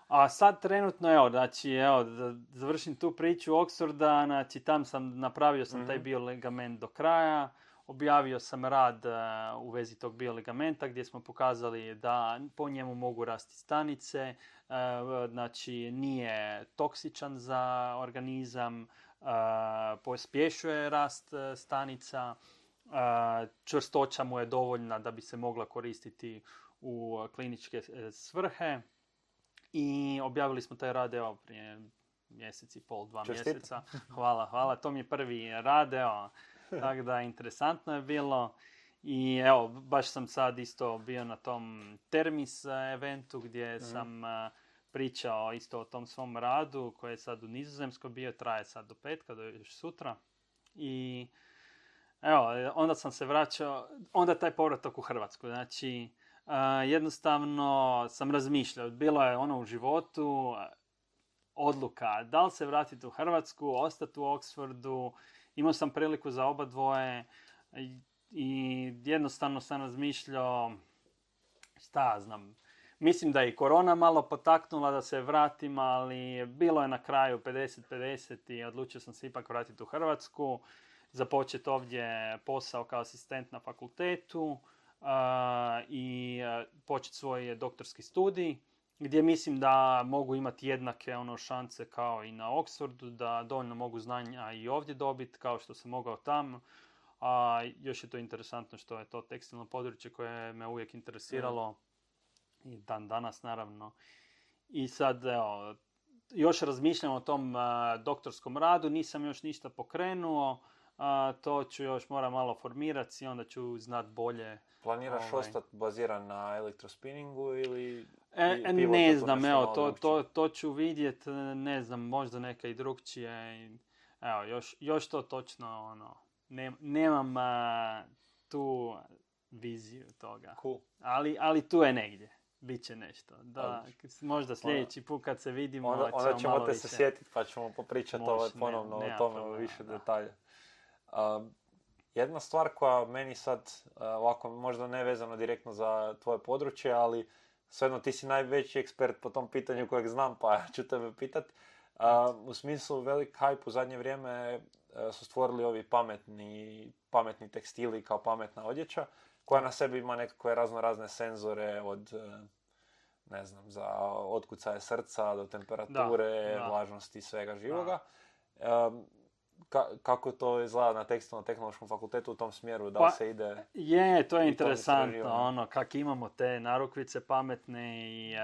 A sad trenutno, evo, znači, evo, da završim tu priču Oxforda, znači, tam sam, napravio sam taj
Mhm.
bioligament do kraja, objavio sam rad e, u vezi tog bioligamenta gdje smo pokazali da po njemu mogu rasti stanice, e, znači, nije toksičan za organizam, e, pospješuje rast stanica, čvrstoća mu je dovoljna da bi se mogla koristiti u kliničke svrhe i objavili smo taj rad evo prije mjesec i pol, dva mjeseca. Hvala, hvala. To mi je prvi rad, evo. Tako da interesantno je bilo. I evo, baš sam sad isto bio na tom Termis eh, eventu gdje
Mhm.
sam eh, pričao isto o tom svom radu koji je sad u Nizozemskoj bio, traje sad do petka, do još sutra. I evo, onda sam se vraćao, onda taj povratak u Hrvatsku. Znači, eh, jednostavno sam razmišljao, bilo je ono u životu, odluka da li se vratiti u Hrvatsku, ostati u Oxfordu, imao sam priliku za oba dvoje i, jednostavno sam razmišljao šta znam. Mislim da je i korona malo potaknula da se vratim, ali bilo je na kraju 50-50 i odlučio sam se ipak vratiti u Hrvatsku, započeti ovdje posao kao asistent na fakultetu i početi svoj doktorski studij gdje mislim da mogu imati jednake ono šanse kao i na Oxfordu, da dovoljno mogu znanja i ovdje dobiti kao što sam mogao tamo. A još je to interesantno što je to tekstilno područje koje me uvijek interesiralo i dan danas naravno. I sad, evo, još razmišljam o tom doktorskom radu, nisam još ništa pokrenuo, a, to ću još mora malo formirati i onda ću znat bolje.
Planiraš ovaj. ostati baziran na elektrospinningu ili...
E, e ne znam, evo, to, to, to ću vidjet, ne znam, možda neka i drugčije. Evo, još, još to točno, ono, ne, nemam tu viziju toga.
Cool.
Ali, ali tu je negdje. Biće nešto. Da, možda sljedeći put kad se vidimo
onda, onda ćemo te se sjetiti pa ćemo popričati ovaj ponovno o tome više detalja. jedna stvar koja meni sad, ovako možda ne vezano direktno za tvoje područje, ali svejedno ti si najveći ekspert po tom pitanju kojeg znam, pa ću tebe pitat. u smislu velik hype u zadnje vrijeme su stvorili ovi pametni, pametni tekstili kao pametna odjeća koja na sebi ima nekakve razno razne senzore od ne znam, za otkucaje srca do temperature, vlažnosti i svega živoga. Ka, kako to izgleda na tekstilno-tehnološkom fakultetu u tom smjeru, da pa, se ide...
Je, to je interesantno, ono, kak imamo te narukvice pametne i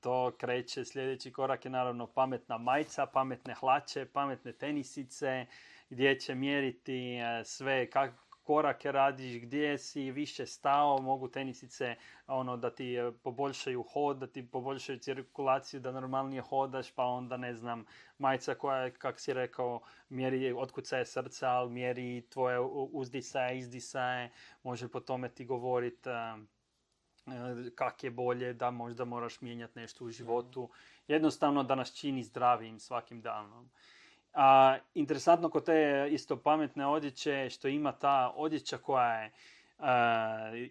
to kreće, sljedeći korak je naravno pametna majca, pametne hlače, pametne tenisice, gdje će mjeriti sve, kak, korake radiš, gdje si više stao, mogu tenisice ono, da ti e, poboljšaju hod, da ti poboljšaju cirkulaciju, da normalnije hodaš, pa onda ne znam, majica koja kak si rekao, mjeri otkucaje srca, ali mjeri tvoje uzdisaje, izdisaje, može po tome ti govoriti e, e, kak je bolje, da možda moraš mijenjati nešto u životu. Jednostavno da nas čini zdravijim svakim danom. A, interesantno kod te isto pametne odjeće što ima ta odjeća koja je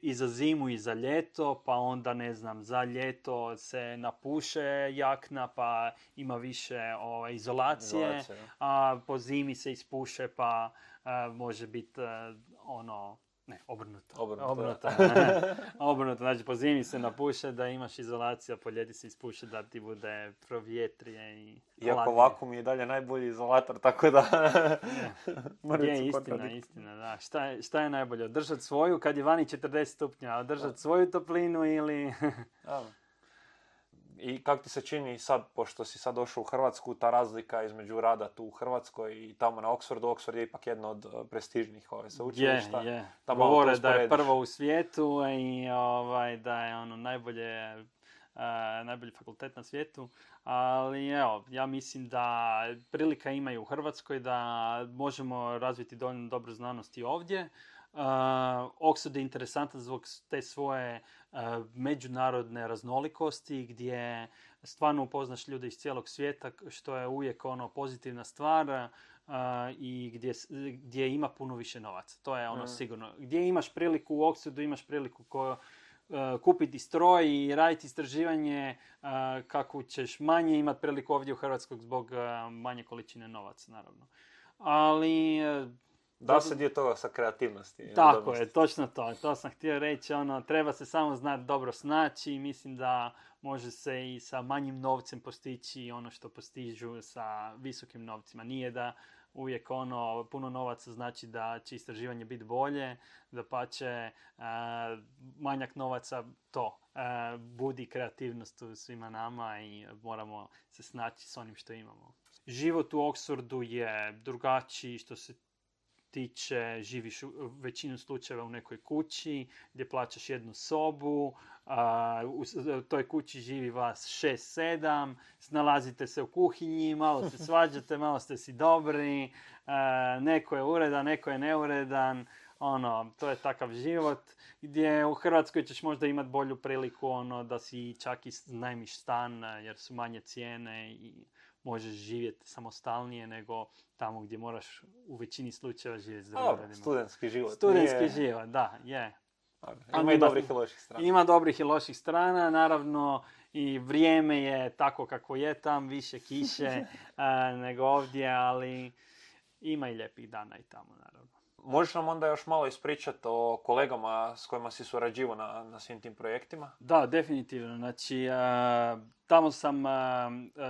i za zimu i za ljeto, pa onda ne znam, za ljeto se napuše jakna pa ima više o, ovaj, izolacije, a po zimi se ispuše pa može biti ono ne, obrnuto.
Obrnuto.
Obrnuto, obrnuto. Znači, po zimi se napuše da imaš izolaciju, a po ljeti se ispuše da ti bude provjetrije i
Iako vakum je dalje najbolji izolator, tako da...
je, istina, istina, da. Šta je, šta je najbolje? Održati svoju kad je vani 40 stupnja, održati svoju toplinu ili...
I kako ti se čini sad, pošto si sad došao u Hrvatsku, ta razlika između rada tu u Hrvatskoj i tamo na Oxfordu, Oxford je ipak jedno od e, prestižnih ove sveučilišta.
Je, je. Govore da je prvo u svijetu i ovaj, da je ono najbolje, uh, najbolji fakultet na svijetu. Ali evo, ja mislim da prilika imaju u Hrvatskoj da možemo razviti dovoljno dobru znanost i ovdje. Uh, Oxford je interesantan zbog te svoje uh, međunarodne raznolikosti gdje stvarno upoznaš ljude iz cijelog svijeta što je uvijek ono pozitivna stvar uh, i gdje, gdje ima puno više novaca. To je ono mm. sigurno. Gdje imaš priliku u Oxfordu, imaš priliku ko, kupiti stroj i raditi istraživanje kako ćeš manje imati priliku ovdje u Hrvatskoj zbog manje količine novaca, naravno. Ali
da se dio toga sa kreativnosti.
Tako je, točno to. To sam htio reći. Ono, treba se samo znati dobro snaći i mislim da može se i sa manjim novcem postići ono što postižu sa visokim novcima. Nije da uvijek ono, puno novaca znači da će istraživanje biti bolje, da pa će manjak novaca to budi kreativnost u svima nama i moramo se snaći s onim što imamo. Život u Oxfordu je drugačiji što se tiče, živiš u većinu slučajeva u nekoj kući gdje plaćaš jednu sobu, a, u toj kući živi vas šest, sedam, snalazite se u kuhinji, malo se svađate, malo ste si dobri, neko je uredan, neko je neuredan, ono, to je takav život gdje u Hrvatskoj ćeš možda imati bolju priliku ono, da si čak i najmiš stan jer su manje cijene i možeš živjeti samostalnije nego tamo gdje moraš u većini slučajeva živjeti s
drugim studentski život.
Studentski život, da, je.
Ima i dobrih i loših strana.
Ima dobrih i loših strana, naravno i vrijeme je tako kako je tam, više kiše nego ovdje, ali ima i lijepih dana i tamo, naravno.
Možeš nam onda još malo ispričati o kolegama s kojima si surađivao na, na svim tim projektima?
Da, definitivno. Znači, tamo sam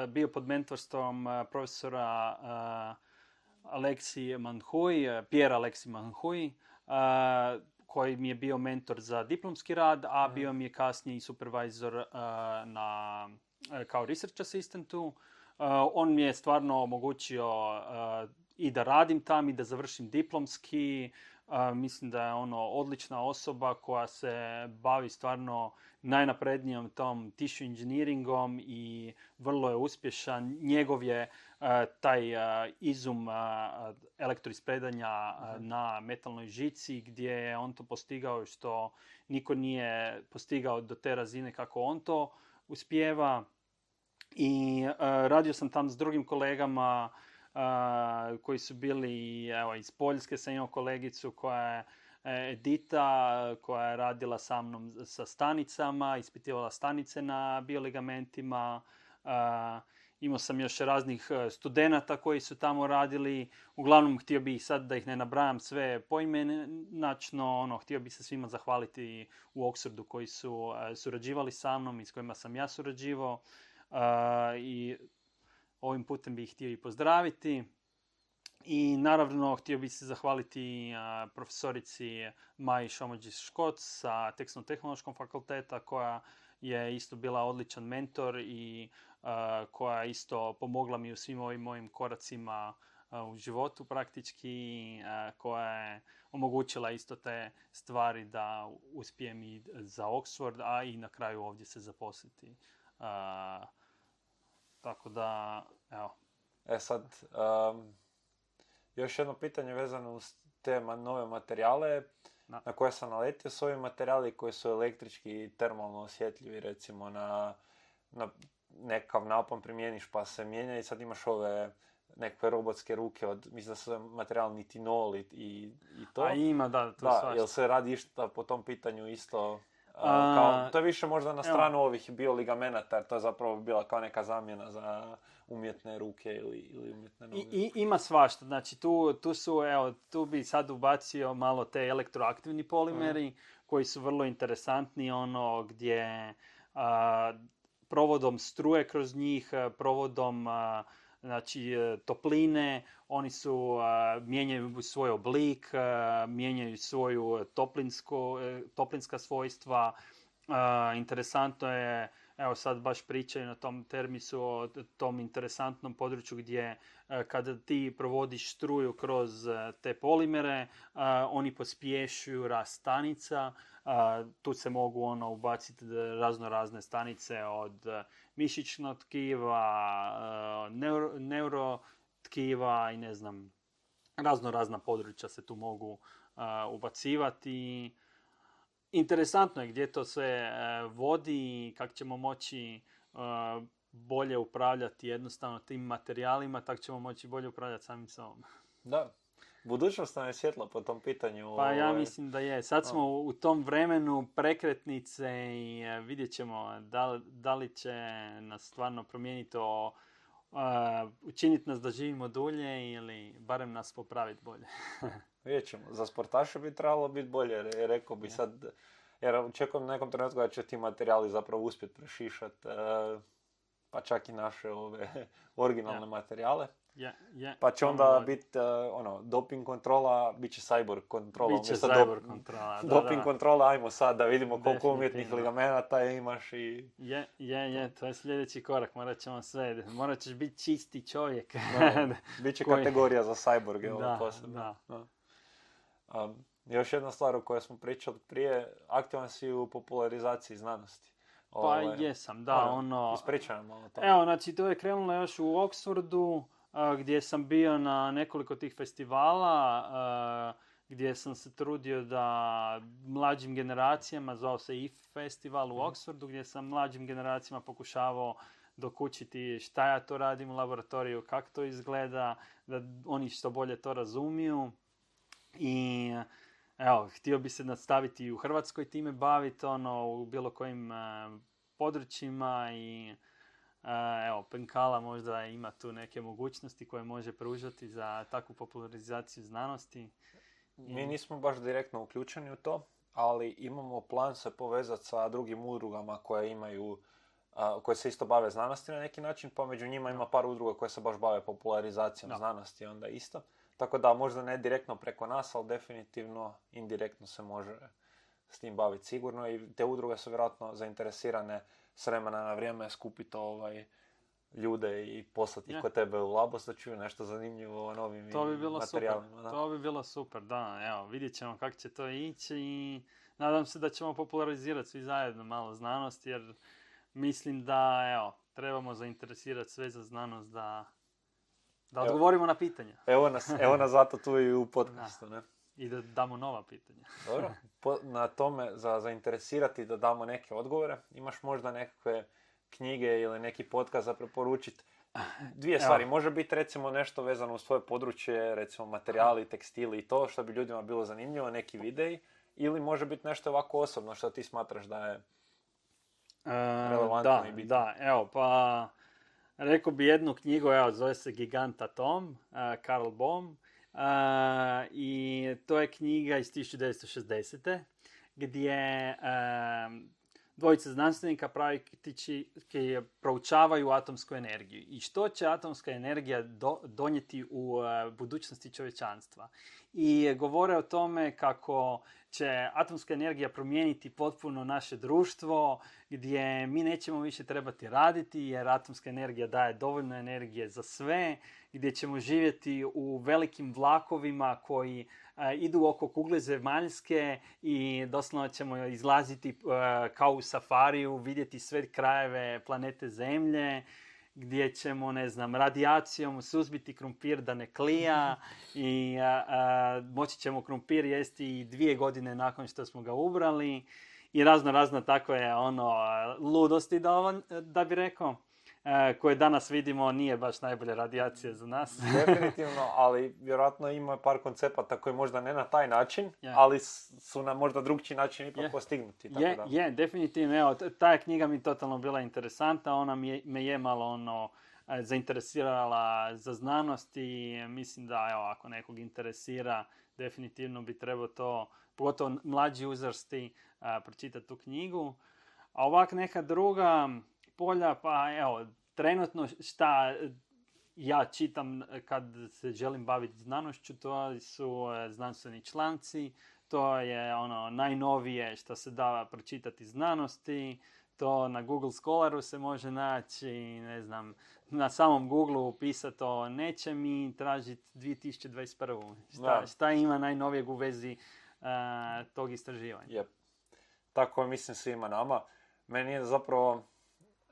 bio pod mentorstvom profesora Aleksi Manhui, Pierre Aleksi Manhui, koji mi je bio mentor za diplomski rad, a mhm. bio mi je kasnije i supervisor na, kao research assistantu. On mi je stvarno omogućio i da radim tam i da završim diplomski. mislim da je ono odlična osoba koja se bavi stvarno najnaprednijom tom tissue engineeringom i vrlo je uspješan. Njegov je taj izum elektroispredanja mhm. na metalnoj žici gdje je on to postigao što niko nije postigao do te razine kako on to uspijeva. I radio sam tam s drugim kolegama koji su bili, evo, iz Poljske sam imao kolegicu koja je e, Edita, koja je radila sa mnom sa stanicama, ispitivala stanice na bioligamentima. Imao sam još raznih e, studenata koji su tamo radili. Uglavnom, htio bih sad da ih ne nabrajam sve poimenačno, ono, htio bih se svima zahvaliti u Oxfordu koji su e, surađivali sa mnom i s kojima sam ja surađivao. I Ovim putem bih htio i pozdraviti. I naravno htio bih se zahvaliti profesorici Maji Šomođis-Škoc sa Tekstno-tehnološkom fakulteta koja je isto bila odličan mentor i koja je isto pomogla mi u svim ovim mojim koracima u životu praktički, koja je omogućila isto te stvari da uspijem i za Oxford, a i na kraju ovdje se zaposliti. Tako da, evo.
E sad, još jedno pitanje vezano uz te nove materijale na. koje sam naletio su ovi materijali koji su električki i termalno osjetljivi, recimo na, na nekav napon primjeniš pa se mijenja i sad imaš ove nekakve robotske ruke od, mislim da su materijal nitinol i, i to.
A ima, da, to
da, jel se radi išta po tom pitanju isto kao, to je više možda na stranu evo. ovih bioligamenata, jer to je zapravo bila kao neka zamjena za umjetne ruke ili, ili umjetne noge.
I, ima svašta, znači tu, tu su, evo, tu bi sad ubacio malo te elektroaktivni polimeri mhm. koji su vrlo interesantni, ono gdje provodom struje kroz njih, provodom znači e, topline, oni su, mijenjaju svoj oblik, mijenjaju svoju toplinsko, e, toplinska svojstva. Interesantno je, evo sad baš pričaju na tom termisu o tom interesantnom području gdje e, kada ti provodiš struju kroz te polimere, oni pospješuju rast stanica, tu se mogu ono ubaciti razno razne stanice od mišićnog tkiva, e, neuro, neurotkiva i ne znam, razno razna područja se tu mogu e, ubacivati. Interesantno je gdje to sve e, vodi i kako ćemo moći bolje upravljati jednostavno tim materijalima, tako ćemo moći bolje upravljati samim sobom.
Da, Budućnost nam je svjetla po tom pitanju.
Pa ja ovaj, mislim da je. Sad smo u tom vremenu prekretnice i e, vidjet ćemo da, da li će nas stvarno promijeniti o učiniti nas da živimo dulje ili barem nas popraviti bolje.
Vidjet ćemo. Za sportaše bi trebalo biti bolje, rekao bi sad, jer očekujem nekom trenutku da će ti materijali zapravo uspjeti prešišati, e, pa čak i naše ove originalne materijale.
Yeah, yeah.
Pa će onda biti uh, ono, doping kontrola, bit će cyborg kontrola.
Biće cyborg kontrola,
da, Doping kontrola, ajmo sad da vidimo koliko umjetnih ligamenata imaš i...
Je, je, je, to je sljedeći korak, morat ćemo sve, morat ćeš biti čisti čovjek.
Da, bit će kategorija za cyborg, ovo posebno. Da. Um, još jedna stvar o kojoj smo pričali prije, aktivan si u popularizaciji znanosti.
Pa Ove, jesam, da, ono...
Ispričavam malo
to. Evo, znači, to je krenulo još u Oxfordu, gdje sam bio na nekoliko tih festivala gdje sam se trudio da mlađim generacijama, zvao se IF festival u mhm. Oxfordu, gdje sam mlađim generacijama pokušavao dokučiti šta ja to radim u laboratoriju, kako to izgleda, da oni što bolje to razumiju. I evo, htio bi se nastaviti i u Hrvatskoj time baviti, ono, u bilo kojim e, područjima i evo, Penkala možda ima tu neke mogućnosti koje može pružati za takvu popularizaciju znanosti.
Mi nismo baš direktno uključeni u to, ali imamo plan se povezati sa drugim udrugama koje imaju koje se isto bave znanosti na neki način, pa među njima ima par udruga koje se baš bave popularizacijom znanosti onda isto. Tako da možda ne direktno preko nas, ali definitivno indirektno se može s tim baviti sigurno i te udruge su vjerojatno zainteresirane s vremena na vrijeme skupiti ovaj, ljude i poslati ih kod tebe u labos da čuju nešto zanimljivo o novim
to bi bilo
materijalima.
Super. Da. To bi bilo super, da. Evo, vidjet ćemo kako će to ići i nadam se da ćemo popularizirati svi zajedno malo znanost jer mislim da, evo, trebamo zainteresirati sve za znanost da, da odgovorimo na pitanja.
Evo nas, evo nas zato tu i u podcastu, ne?
I da damo nova pitanja.
Dobro, na tome za zainteresirati da damo neke odgovore. Imaš možda nekakve knjige ili neki podcast za preporučiti? Dvije stvari, može biti recimo nešto vezano u svoje područje, recimo materijali, tekstili i to što bi ljudima bilo zanimljivo, neki videi, ili može biti nešto ovako osobno što ti smatraš da je relevantno
da, i bitno. Da, evo, pa rekao bi jednu knjigu, evo, zove se Gigant Atom, uh, Karl Bohm, i to je knjiga iz 1960. gdje dvojice znanstvenika praktički proučavaju atomsku energiju i što će atomska energija donijeti u budućnosti čovječanstva. I govore o tome kako će atomska energija promijeniti potpuno naše društvo, gdje mi nećemo više trebati raditi jer atomska energija daje dovoljno energije za sve, gdje ćemo živjeti u velikim vlakovima koji idu oko kugle zemaljske i doslovno ćemo izlaziti kao u safariju, vidjeti sve krajeve planete Zemlje gdje ćemo, ne znam, radijacijom suzbiti krumpir da ne klija i moći ćemo krumpir jesti i dvije godine nakon što smo ga ubrali i razno razno tako je ono ludosti da, da bi rekao. E, koje danas vidimo nije baš najbolja radijacija za nas.
Definitivno, ali vjerojatno ima par koncepata koji možda ne na taj način, ali su na možda drugčiji način ipak postignuti.
Tako je, da. je, definitivno. Evo, ta je knjiga mi totalno bila interesantna, ona mi me je malo ono, e, zainteresirala za znanost i mislim da evo, ako nekog interesira, definitivno bi trebao to, pogotovo mlađi uzrasti, uh, pročitati tu knjigu. A ovak neka druga, polja, pa evo, trenutno šta ja čitam kad se želim baviti znanošću, to su e, znanstveni članci, to je ono najnovije što se da pročitati znanosti, to na Google Scholaru se može naći, ne znam, na samom Google upisati o nečem i tražiti 2021. Šta, šta ima najnovijeg u vezi uh, tog istraživanja.
Yep. Tako mislim svima nama. Meni je zapravo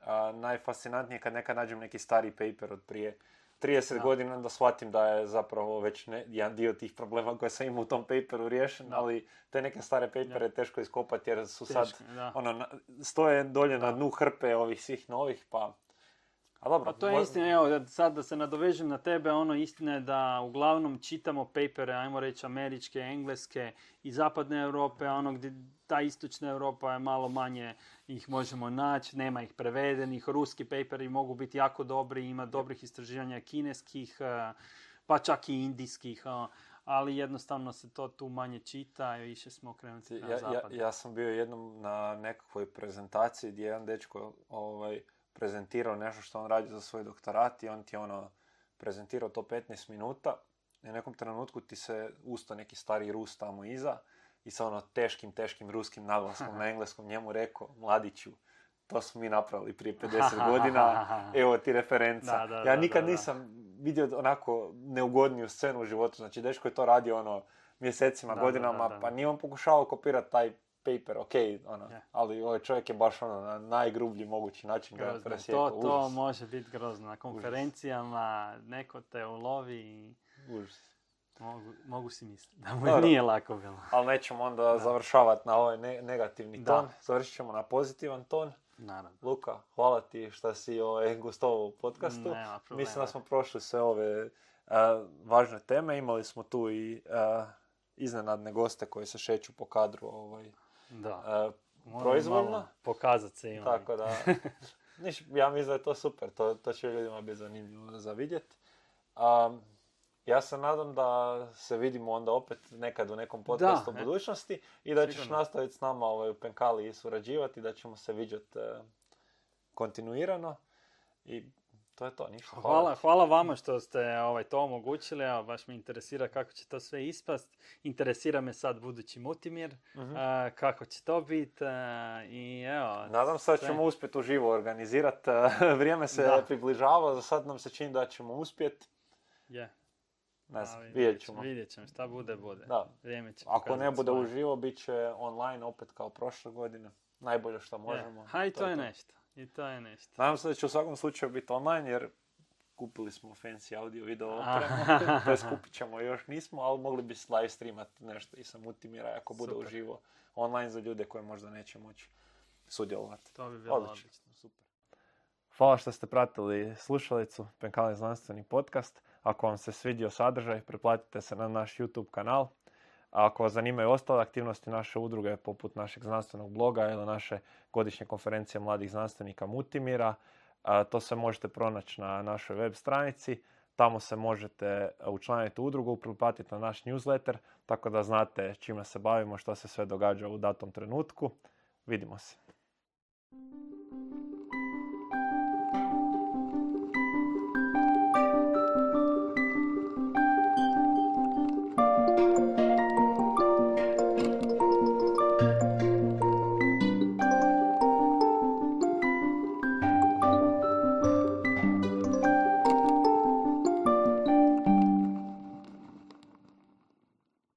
a, najfascinantnije kad nekad nađem neki stari paper od prije 30 da. godina da shvatim da je zapravo već ne, jedan dio tih problema koje sam imao u tom paperu riješen, ali te neke stare papere je teško iskopati jer su sad, ono, stoje dolje na dnu hrpe ovih svih novih, pa
a dobro, pa to je istina, evo, sad da se nadovežem na tebe, ono istina je da uglavnom čitamo papere, ajmo reći američke, engleske i zapadne Europe, ono gdje ta istočna Europa je malo manje ih možemo naći, nema ih prevedenih, ruski paperi mogu biti jako dobri, ima dobrih istraživanja kineskih, eh, pa čak i indijskih, eh, ali jednostavno se to tu manje čita i više smo okrenuti na
ja, ja, ja, sam bio jednom na nekakvoj prezentaciji gdje jedan dečko ovaj, prezentirao nešto što on radi za svoj doktorat i on ti ono prezentirao to 15 minuta i u nekom trenutku ti se usto neki stari Rus tamo iza i sa ono teškim, teškim ruskim naglaskom na engleskom njemu rekao, mladiću, to smo mi napravili prije 50 godina, evo ti referenca. ja nikad nisam vidio onako neugodniju scenu u životu, znači dečko je to radio ono mjesecima, godinama, pa nije on pokušao kopirati taj paper, ok, ono, ali ovaj čovjek je baš ono na najgrublji mogući način ga presjekao.
To, to može biti grozno. Na konferencijama neko te ulovi i... Užas. Mogu, mogu si misliti da mu nije lako bilo.
Ali nećemo onda završavati na ovaj negativni ton. Završit ćemo na pozitivan ton.
Naravno.
Luka, hvala ti što si ovaj, gostovao u podcastu. Mislim da smo prošli sve ove važne teme. Imali smo tu i iznenadne goste koji se šeću po kadru ovaj,
Da.
e, proizvoljno.
Pokazat se ima.
Tako da, niš, ja mislim da je to super, to, to će ljudima biti zanimljivo za vidjet. Um, ja se nadam da se vidimo onda opet nekad u nekom podcastu u
e.
budućnosti i da ćeš
Sigurno.
nastaviti s nama ovaj, u Penkali i surađivati, da ćemo se viđati kontinuirano i to je to, ništa.
Hvala, hvala vama što ste ovaj, to omogućili, evo, baš me interesira kako će to sve ispast. Interesira me sad budući Mutimir,
Mhm.
a, kako će to biti i evo...
Nadam se da
sve.
ćemo uspjeti uživo organizirati. Vrijeme se
Da.
približava, za sad nam se čini da ćemo uspjeti.
Je,
Ne znam, vidjet ćemo.
Vidjet ćemo, šta bude, bude.
Da.
Vrijeme će
Ako ne bude
svoje.
uživo, bit će online opet kao prošle godine. Najbolje što možemo.
Je. Ha, i to je nešto. I to je nešto.
Nadam se da će u svakom slučaju biti online, jer kupili smo fancy audio video opremu. to kupit ćemo još nismo, ali mogli bi live streamat nešto i sa Multimira ako bude
Super.
uživo online za ljude koji možda neće moći sudjelovati.
To bi bilo
Odlično.
odlično.
Super. Hvala što ste pratili slušalicu Penkali znanstveni podcast. Ako vam se svidio sadržaj, preplatite se na naš YouTube kanal. A ako vas zanimaju ostale aktivnosti naše udruge, poput našeg znanstvenog bloga ili naše godišnje konferencije mladih znanstvenika Mutimira, a, to sve možete pronaći na našoj web stranici. Tamo se možete učlaniti u udrugu, pretplatiti na naš newsletter, tako da znate čime se bavimo, što se sve događa u datom trenutku. Vidimo se.